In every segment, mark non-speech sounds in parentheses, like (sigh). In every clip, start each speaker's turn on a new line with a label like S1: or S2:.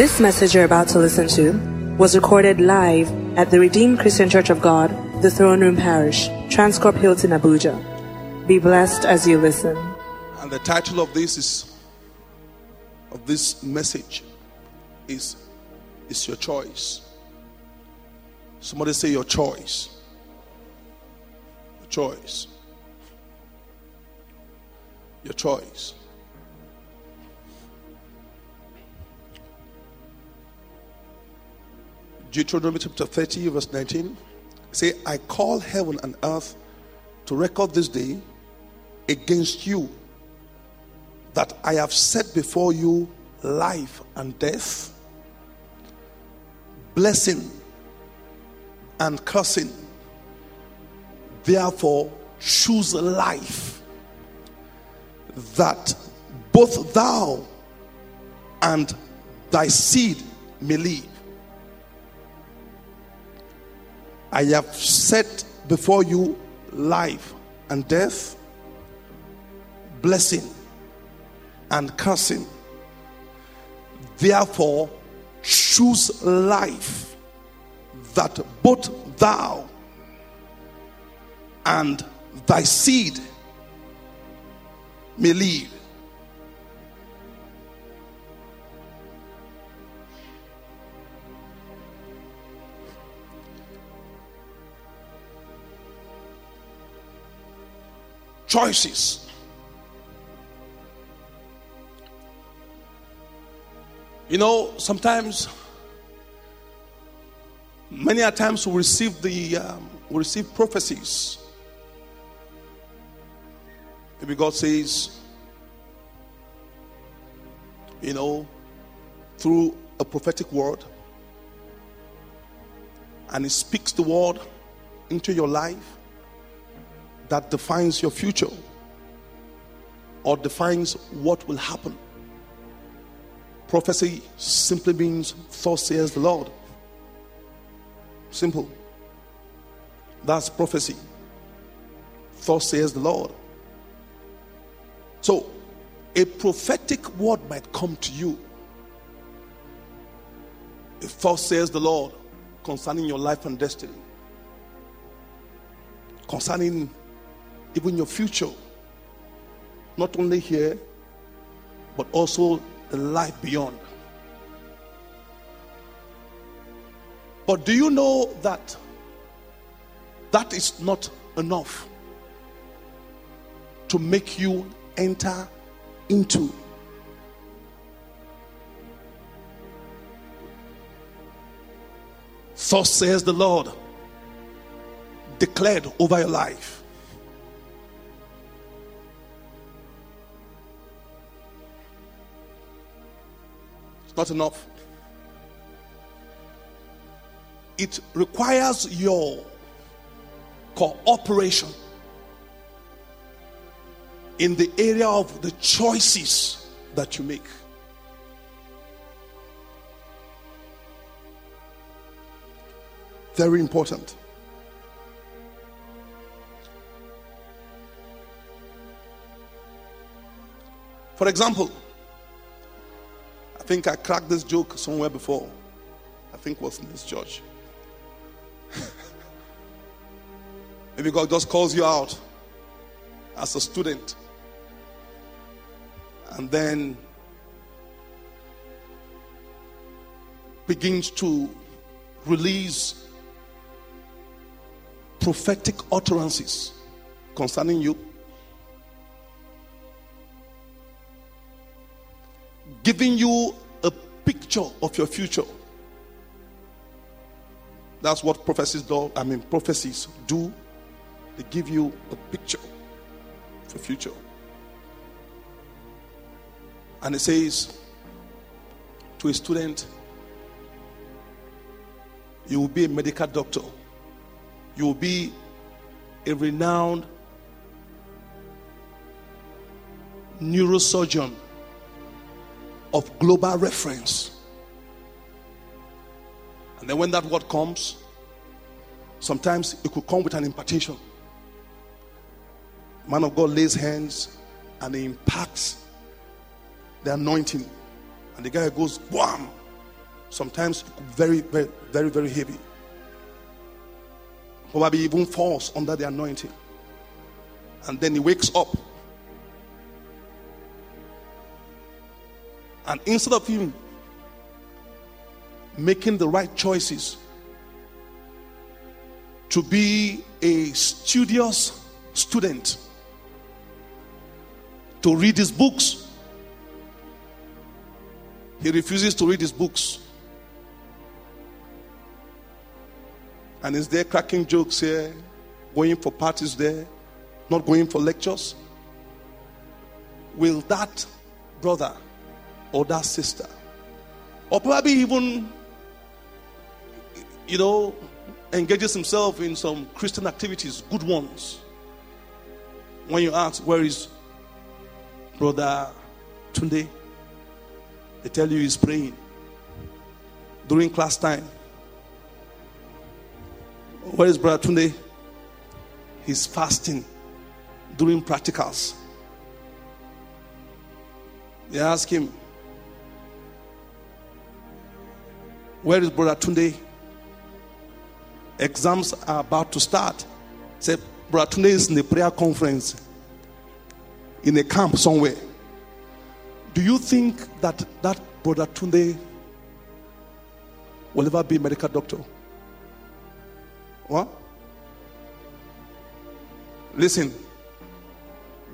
S1: This message you're about to listen to was recorded live at the Redeemed Christian Church of God, the Throne Room Parish, Transcorp Hilton, Abuja. Be blessed as you listen.
S2: And the title of this is of this message is is your choice. Somebody say your choice. Your choice. Your choice. Deuteronomy chapter 30, verse 19. Say, I call heaven and earth to record this day against you that I have set before you life and death, blessing and cursing. Therefore, choose life that both thou and thy seed may live. I have set before you life and death, blessing and cursing. Therefore, choose life that both thou and thy seed may live. Choices. You know, sometimes, many a times we receive the um, we receive prophecies. Maybe God says, you know, through a prophetic word, and He speaks the word into your life that defines your future or defines what will happen. Prophecy simply means, Thus says the Lord. Simple. That's prophecy. Thus says the Lord. So, a prophetic word might come to you. If thus says the Lord concerning your life and destiny, concerning even your future, not only here, but also the life beyond. But do you know that that is not enough to make you enter into Thus says the Lord, declared over your life. Not enough. It requires your cooperation in the area of the choices that you make. Very important. For example, think I cracked this joke somewhere before. I think was in this church. (laughs) Maybe God just calls you out as a student. And then begins to release prophetic utterances concerning you. Giving you a picture of your future. That's what prophecies do. I mean, prophecies do. They give you a picture for future. And it says to a student, you will be a medical doctor. You will be a renowned neurosurgeon of global reference. And then when that word comes, sometimes it could come with an impartation. Man of God lays hands and he impacts the anointing. And the guy goes, wham! Sometimes very, very, very, very heavy. Probably even falls under the anointing. And then he wakes up. And instead of him making the right choices to be a studious student, to read his books, he refuses to read his books. And is there cracking jokes here, going for parties there, not going for lectures? Will that brother or that sister, or probably even, you know, engages himself in some Christian activities, good ones, when you ask, Where is brother Tunde? They tell you he's praying during class time. Where is Brother Tunde? He's fasting during practicals. They ask him, Where is Brother Tunde? Exams are about to start. Say, Brother Tunde is in the prayer conference in a camp somewhere. Do you think that that brother Tunde will ever be a medical doctor? What? Listen,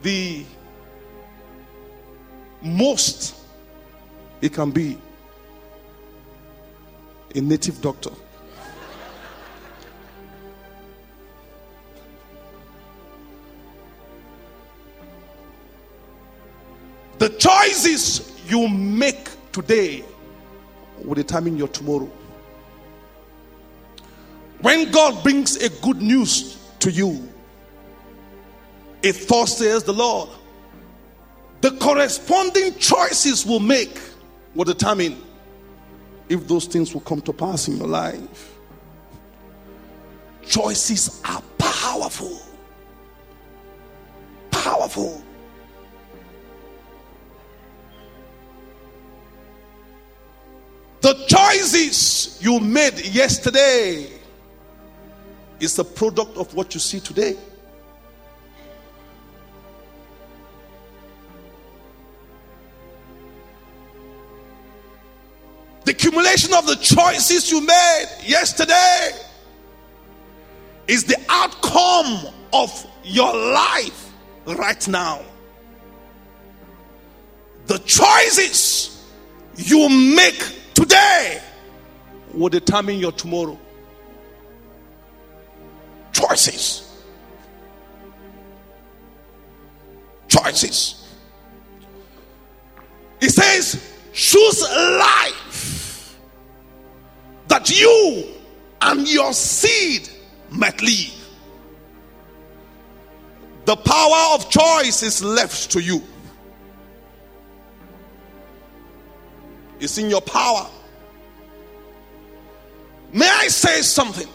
S2: the most it can be a native doctor. The choices you make today will determine your tomorrow. When God brings a good news to you, it thus says the Lord, the corresponding choices will make will determine if those things will come to pass in your life. Choices are powerful. Powerful. The choices you made yesterday is the product of what you see today. The accumulation of the choices you made yesterday is the outcome of your life right now. The choices you make today will determine your tomorrow. Choices. Choices. It says, choose life that you and your seed might live. The power of choice is left to you. It's in your power. May I say something?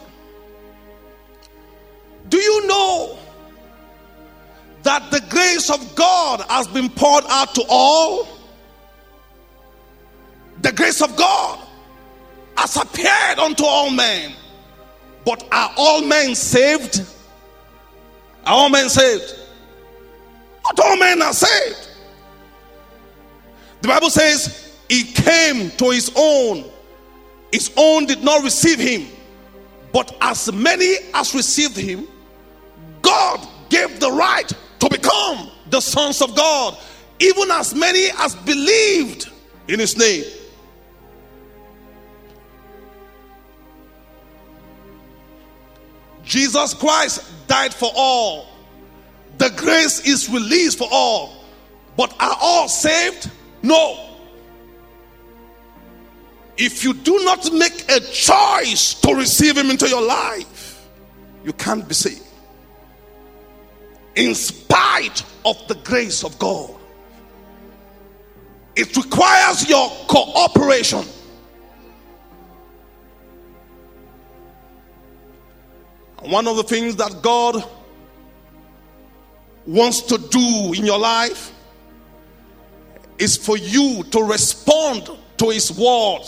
S2: Do you know that the grace of God has been poured out to all? The grace of God has appeared unto all men. But are all men saved? Are all men saved? Not all men are saved. The Bible says he came to his own. His own did not receive him. But as many as received him, God gave the right to become the sons of God, even as many as believed in his name. Jesus Christ died for all. The grace is released for all. But are all saved? No. If you do not make a choice to receive Him into your life, you can't be saved. In spite of the grace of God, it requires your cooperation. One of the things that God wants to do in your life is for you to respond to His word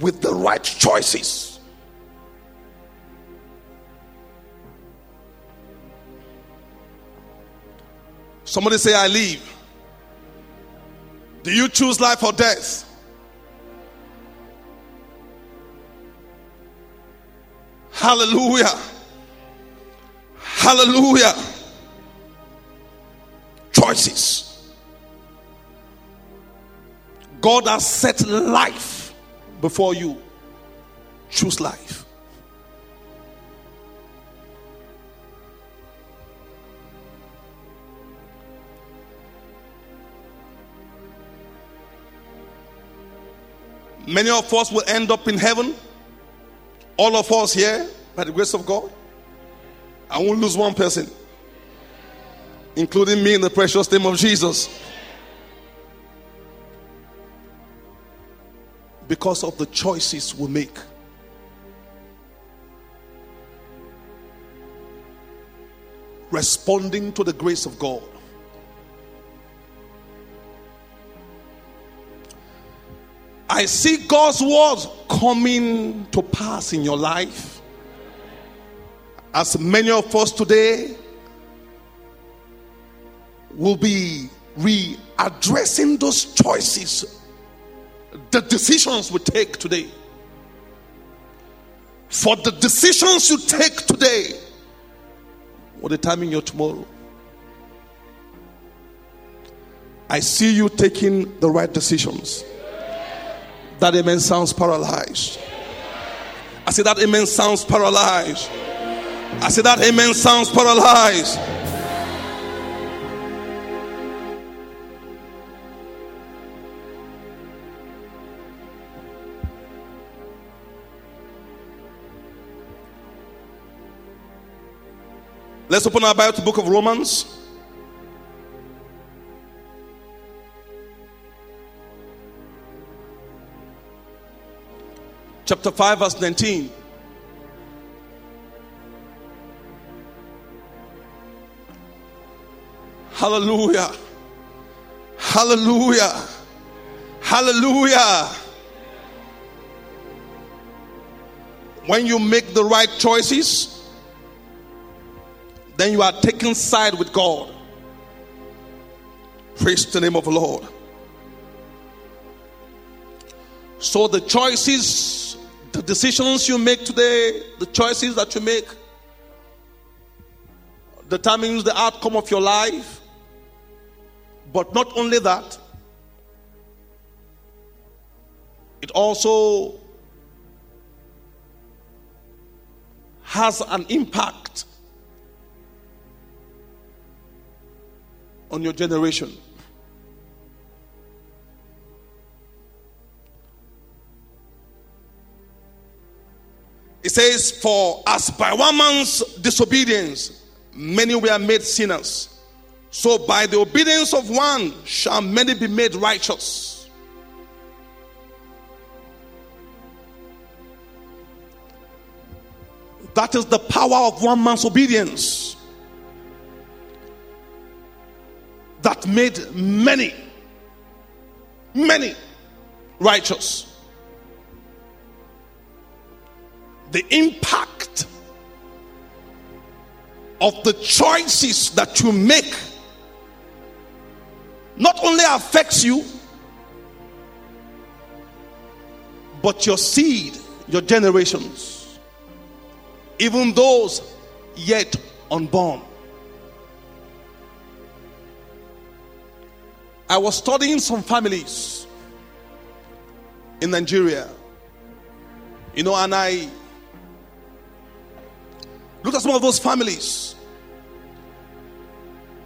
S2: with the right choices. Somebody say, I leave. Do you choose life or death? Hallelujah. Hallelujah. Choices. God has set life before you. Choose life. Many of us will end up in heaven. All of us here, by the grace of God. I won't lose one person, including me in the precious name of Jesus. Because of the choices we make. Responding to the grace of God. I see God's word coming to pass in your life. As many of us today will be readdressing those choices, the decisions we take today. For the decisions you take today will determine your tomorrow. I see you taking the right decisions. That amen sounds paralyzed. I say that amen sounds paralyzed. I say that amen sounds paralyzed. Let's open our Bible to book of Romans. Chapter 5, verse 19. Hallelujah. Hallelujah. Hallelujah. When you make the right choices, then you are taking side with God. Praise the name of the Lord. So the choices, the decisions you make today, the choices that you make determines the outcome of your life. But not only that, it also has an impact on your generation. It says, For as by one man's disobedience many were made sinners, so by the obedience of one shall many be made righteous. That is the power of one man's obedience that made many, many righteous. The impact of the choices that you make not only affects you, but your seed, your generations, even those yet unborn. I was studying some families in Nigeria, you know, and I Look at some of those families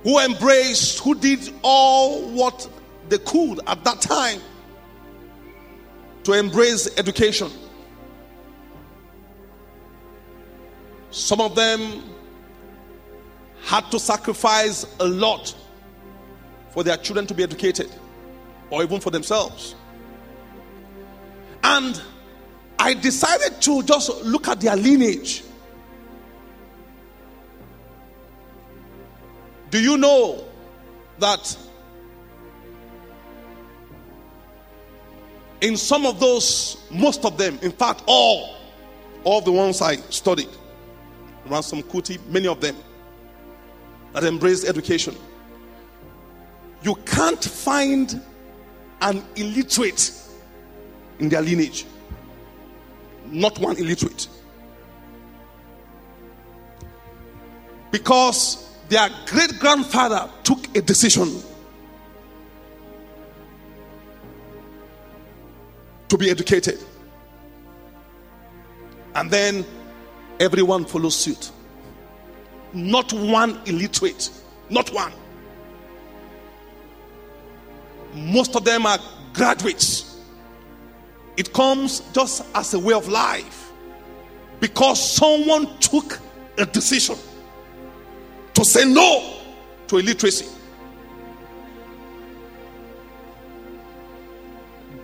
S2: who embraced, who did all what they could at that time to embrace education. Some of them had to sacrifice a lot for their children to be educated or even for themselves. And I decided to just look at their lineage. Do you know that in some of those, most of them, in fact, all, all the ones I studied, Ransome Kuti, many of them that embrace education, you can't find an illiterate in their lineage. Not one illiterate. Because their great grandfather took a decision to be educated. And then everyone follows suit. Not one illiterate. Not one. Most of them are graduates. It comes just as a way of life because someone took a decision to say no to illiteracy.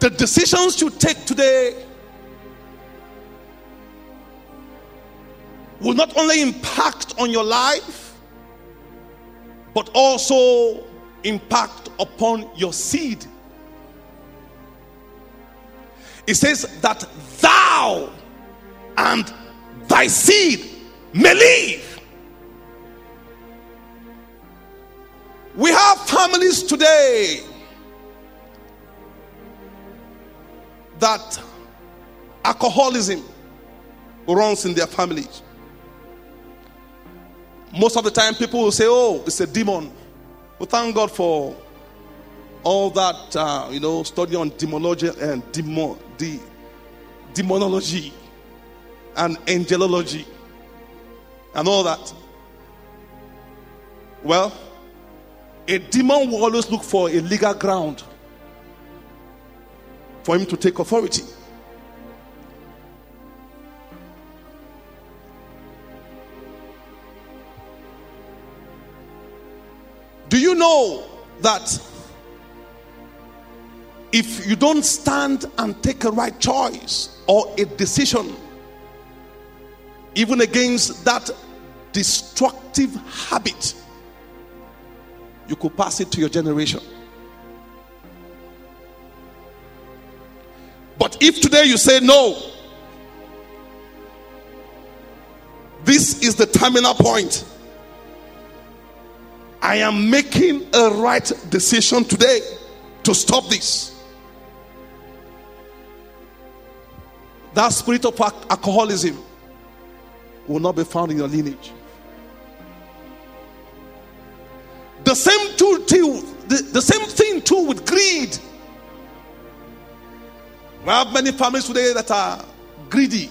S2: The decisions you take today will not only impact on your life, but also impact upon your seed. It says that thou and thy seed may live. We have families today that alcoholism runs in their families. Most of the time, people will say, Oh, it's a demon. Well, thank God for all that, uh, you know, study on demonology and demo, de, demonology and angelology and all that. Well, a demon will always look for a legal ground for him to take authority. Do you know that if you don't stand and take a right choice or a decision, even against that destructive habit, you could pass it to your generation? But if today you say no, this is the terminal point. I am making a right decision today to stop this. That spirit of alcoholism will not be found in your lineage. The same tool, the, the same thing too with greed. We have many families today that are greedy.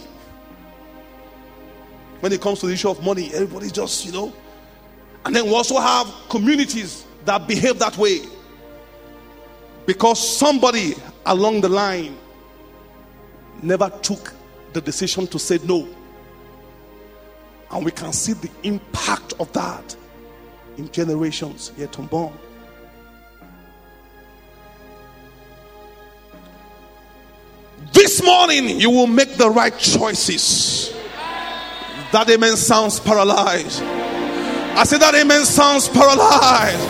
S2: When it comes to the issue of money, everybody just, you know. And then we also have communities that behave that way. Because somebody along the line never took the decision to say no. And we can see the impact of that in generations yet unborn. This morning, you will make the right choices. That amen sounds paralyzed. I said that amen sounds paralyzed.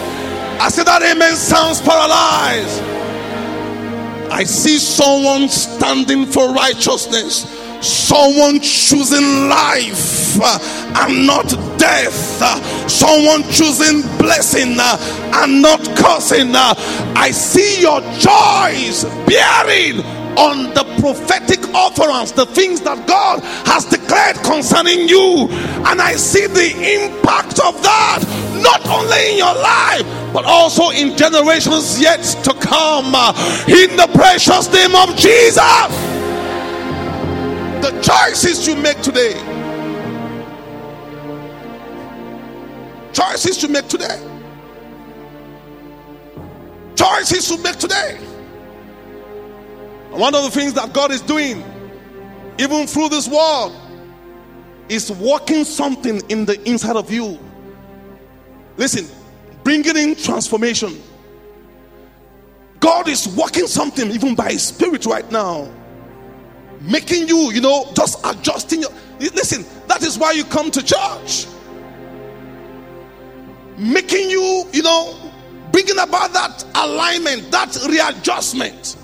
S2: I said that amen sounds paralyzed. I see someone standing for righteousness, someone choosing life uh, and not death, uh, someone choosing blessing uh, and not cursing. I see your joys bearing on the prophetic utterance, the things that God has declared concerning you. And I see the impact of that not only in your life, but also in generations yet to come. In the precious name of Jesus. The choices you make today. Choices you make today. Choices you make today. One of the things that God is doing, even through this world, is working something in the inside of you. Listen, bringing in transformation. God is working something even by His Spirit right now, making you, you know, just adjusting your. Listen, that is why you come to church, making you, you know, bringing about that alignment, that readjustment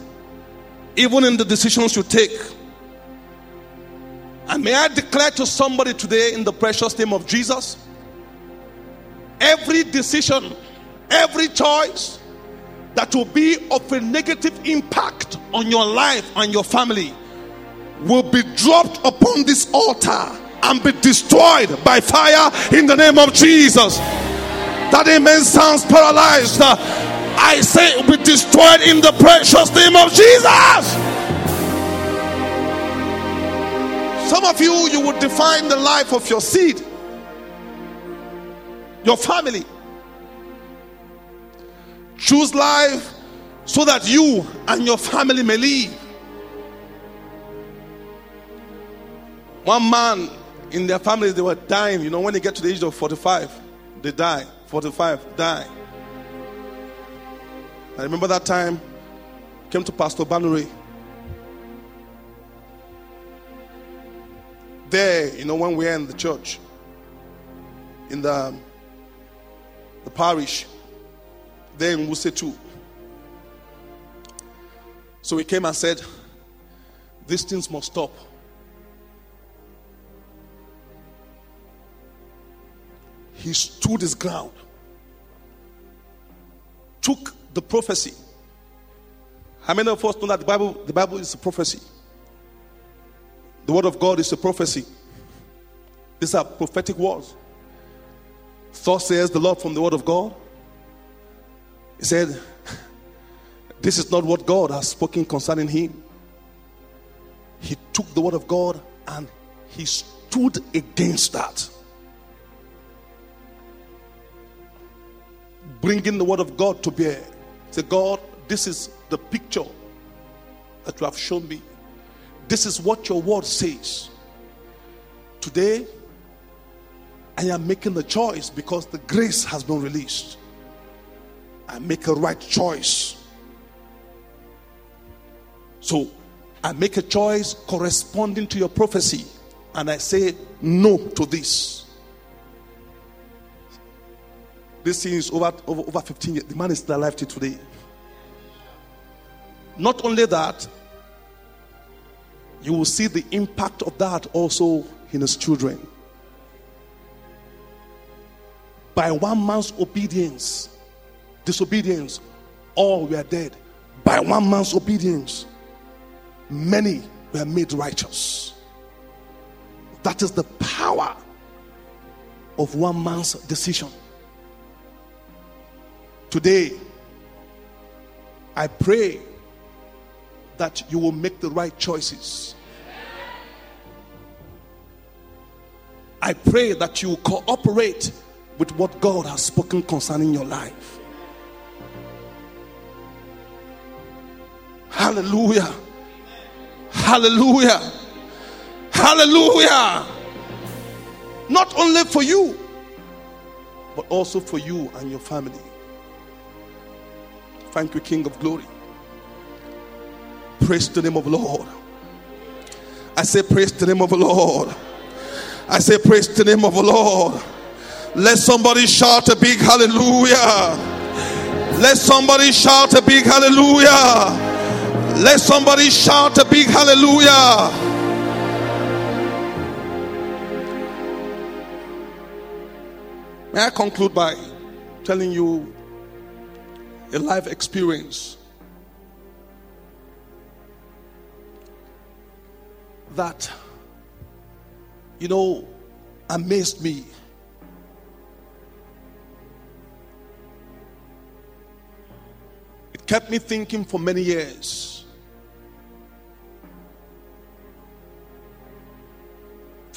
S2: even in the decisions you take. And may I declare to somebody today in the precious name of Jesus every decision, every choice that will be of a negative impact on your life and your family will be dropped upon this altar and be destroyed by fire in the name of Jesus. That amen sounds paralyzed. I say it will be destroyed in the precious name of Jesus. Some of you, you would define the life of your seed, your family. Choose life so that you and your family may live. One man in their families, they were dying. You know, when they get to the age of 45, they die. 45, die. I remember that time, came to Pastor Banuri. There, you know, when we were in the church, in the, the parish, there in Wuse too. So he came and said, These things must stop. He stood his ground, took the prophecy. How many of us know that the Bible, the Bible is a prophecy? The word of God is a prophecy. These are prophetic words. Thus says the Lord from the word of God. He said, This is not what God has spoken concerning him. He took the word of God and he stood against that. Bringing the word of God to bear. Say, God, this is the picture that you have shown me. This is what your word says. Today, I am making the choice because the grace has been released. I make a right choice. So I make a choice corresponding to your prophecy, and I say no to this. This thing is over, over, over 15 years. The man is still alive till today. Not only that, you will see the impact of that also in his children. By one man's obedience, disobedience, all were dead. By one man's obedience, many were made righteous. That is the power of one man's decision. Today, I pray that you will make the right choices. I pray that you cooperate with what God has spoken concerning your life. Hallelujah. Hallelujah. Hallelujah. Not only for you, but also for you and your family. Thank you, King of Glory. Praise the name of Lord. I say, Praise the name of Lord. I say, Praise the name of Lord. Let somebody shout a big hallelujah. Let somebody shout a big hallelujah. Let somebody shout a big hallelujah. May I conclude by telling you a life experience that, you know, amazed me. It kept me thinking for many years.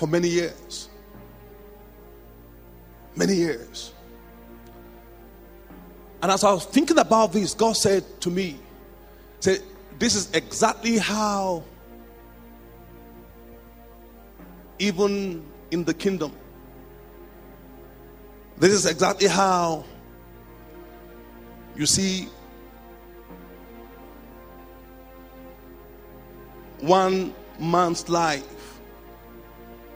S2: for many years. Many years. And as I was thinking about this, God said to me, said, This is exactly how even in the kingdom. This is exactly how you see one man's life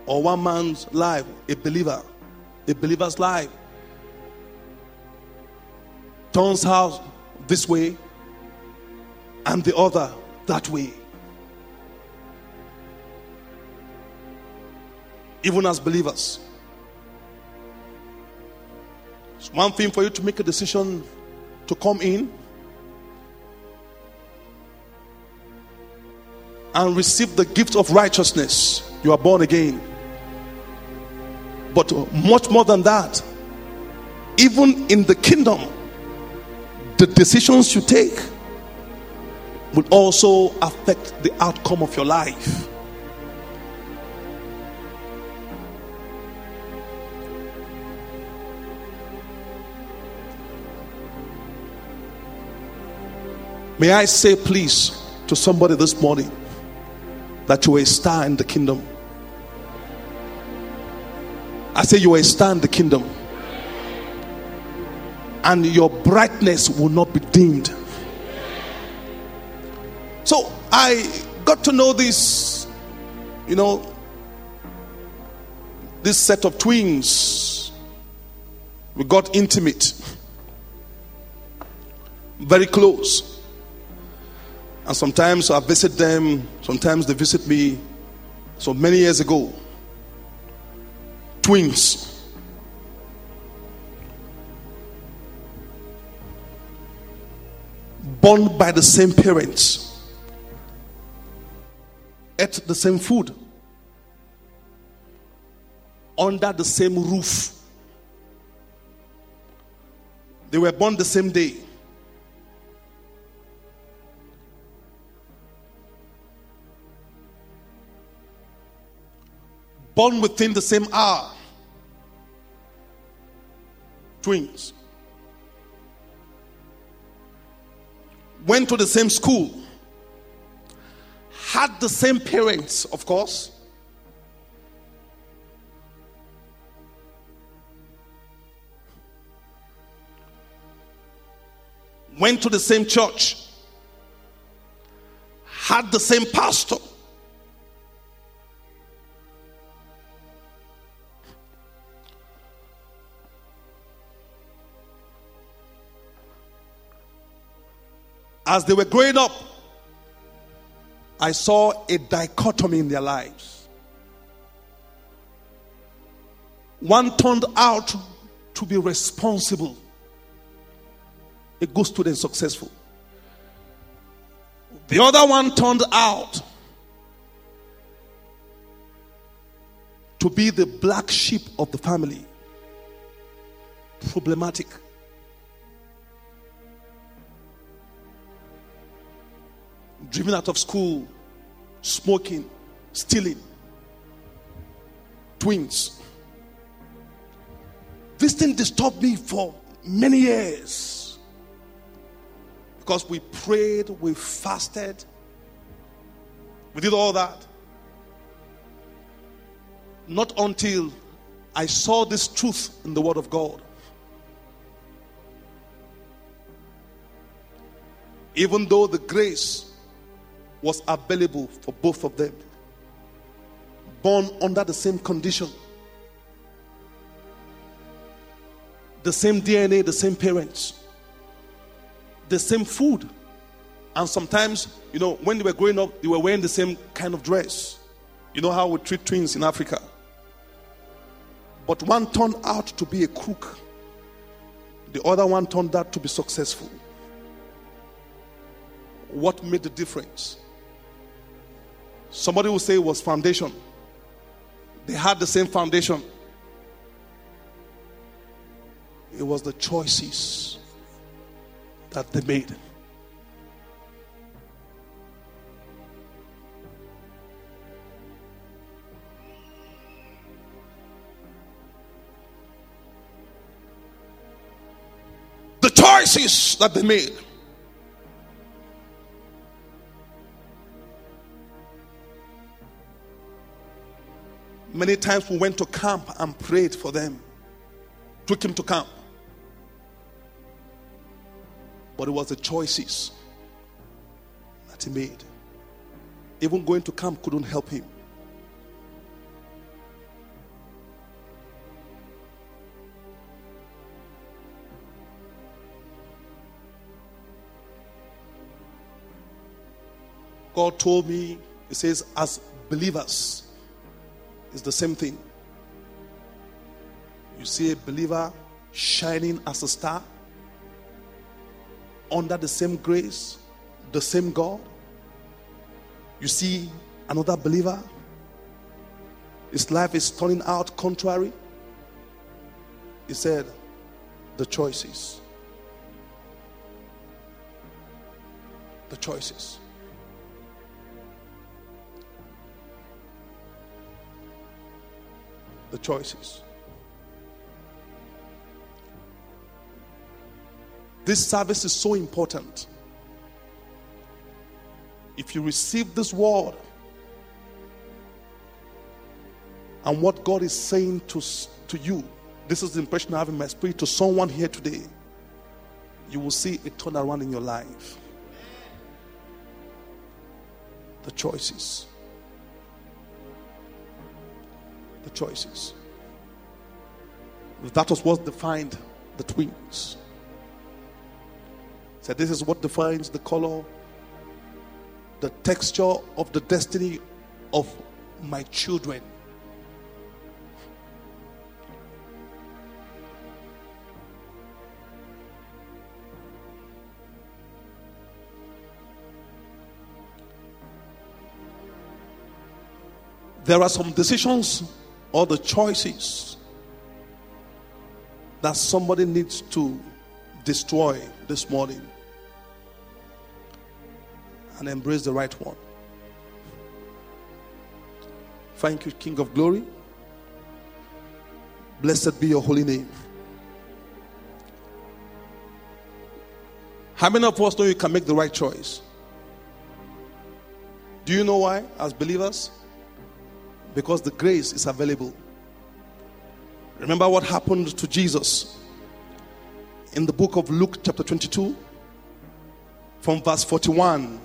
S2: or one man's life, a believer, a believer's life, turns out this way and the other that way. Even as believers. It's one thing for you to make a decision to come in and receive the gift of righteousness. You are born again. But much more than that, even in the kingdom, the decisions you take will also affect the outcome of your life. May I say, please, to somebody this morning that you are a star in the kingdom. I say you are a star in the kingdom. And your brightness will not be dimmed. So I got to know this, you know, this set of twins. We got intimate, very close. And sometimes I visit them, sometimes they visit me. So many years ago, twins. Born by the same parents, ate the same food, under the same roof. They were born the same day. born within the same hour. Twins. Went to the same school. Had the same parents, of course. Went to the same church. Had the same pastor. As they were growing up, I saw a dichotomy in their lives. One turned out to be responsible, a good student, successful. The other one turned out to be the black sheep of the family, problematic. Driven out of school, smoking, stealing. Twins. This thing disturbed me for many years because we prayed, we fasted, we did all that. Not until I saw this truth in the Word of God. Even though the grace was available for both of them. Born under the same condition, the same DNA, the same parents, the same food. And sometimes, you know, when they were growing up, they were wearing the same kind of dress. You know how we treat twins in Africa. But one turned out to be a crook, the other one turned out to be successful. What made the difference? Somebody will say it was foundation. They had the same foundation. It was the choices that they made. The choices that they made. Many times we went to camp and prayed for them, took him to camp. But it was the choices that he made. Even going to camp couldn't help him. God told me, He says, as believers, it's the same thing. You see a believer shining as a star under the same grace, the same God. You see another believer, his life is turning out contrary. He said, The choices. The choices. The choices. This service is so important. If you receive this word and what God is saying to, to you, this is the impression I have in my spirit to someone here today, you will see a turnaround in your life. The choices. Choices. That was what defined the twins. Said this is what defines the color, the texture of the destiny of my children. There are some decisions or the choices that somebody needs to destroy this morning and embrace the right one. Thank you, King of Glory. Blessed be your holy name. How many of us know you can make the right choice? Do you know why, as believers? Because the grace is available. Remember what happened to Jesus in the book of Luke, chapter 22, from verse 41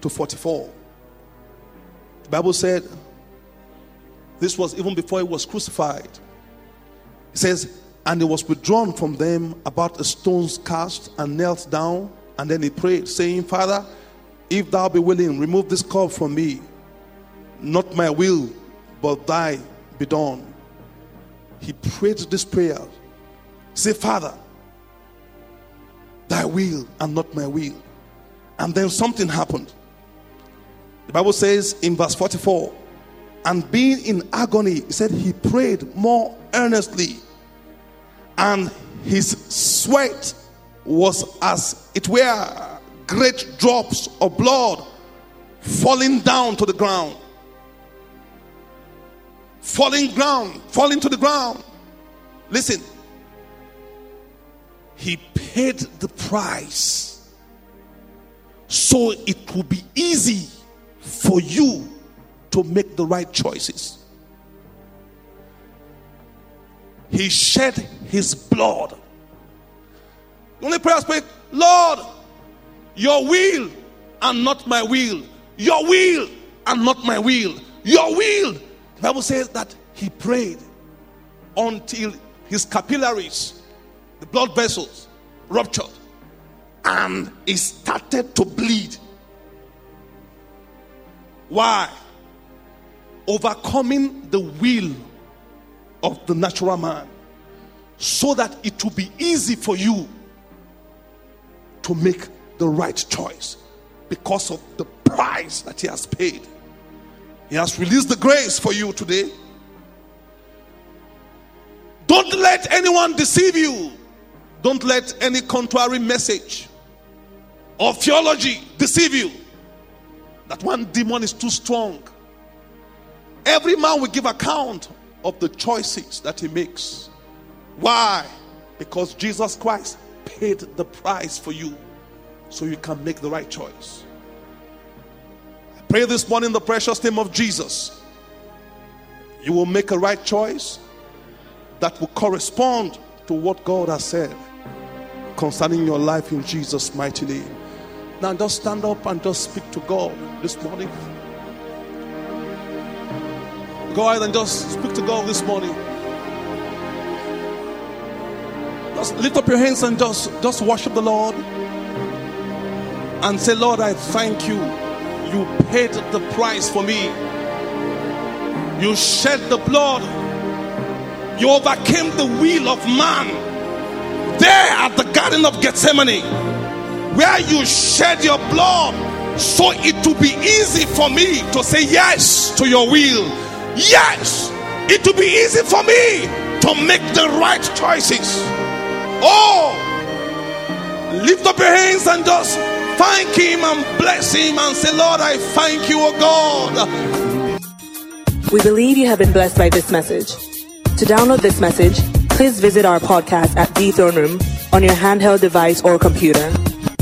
S2: to 44. The Bible said, this was even before he was crucified. It says, and he was withdrawn from them about a stone's cast and knelt down. And then he prayed, saying, Father, if thou be willing, remove this cup from me. Not my will, but thy be done. He prayed this prayer. Say, Father, thy will and not my will. And then something happened. The Bible says in verse 44 and being in agony, he said he prayed more earnestly, and his sweat was as it were great drops of blood falling down to the ground. Falling ground, falling to the ground. Listen, he paid the price so it would be easy for you to make the right choices. He shed his blood. The only prayer I speak, Lord, your will and not my will. Your will and not my will. Your will. The Bible says that he prayed until his capillaries, the blood vessels, ruptured and he started to bleed. Why? Overcoming the will of the natural man so that it will be easy for you to make the right choice because of the price that he has paid. He has released the grace for you today. Don't let anyone deceive you. Don't let any contrary message or theology deceive you that one demon is too strong. Every man will give account of the choices that he makes. Why? Because Jesus Christ paid the price for you so you can make the right choice. Pray this morning in the precious name of Jesus. You will make a right choice that will correspond to what God has said concerning your life in Jesus' mighty name. Now just stand up and just speak to God this morning. Go ahead and just speak to God this morning. Just lift up your hands and just, just worship the Lord. And say, Lord, I thank you You paid the price for me. You shed the blood. You overcame the will of man. There at the Garden of Gethsemane, where you shed your blood, so it will be easy for me to say yes to your will. Yes, it will be easy for me to make the right choices. Oh, lift up your hands and just thank Him and bless Him and say, Lord, I thank you, oh God.
S1: We believe you have been blessed by this message. To download this message, please visit our podcast at The Throne Room on your handheld device or computer.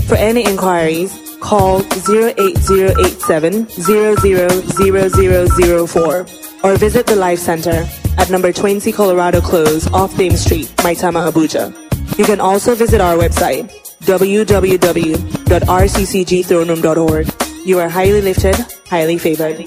S1: For any inquiries, call 08087 000004 or visit the Life Center at number 20 Colorado Close off Dame Street, Maitama, Abuja. You can also visit our website, www.rccgthroneroom.org. You are highly lifted, highly favored.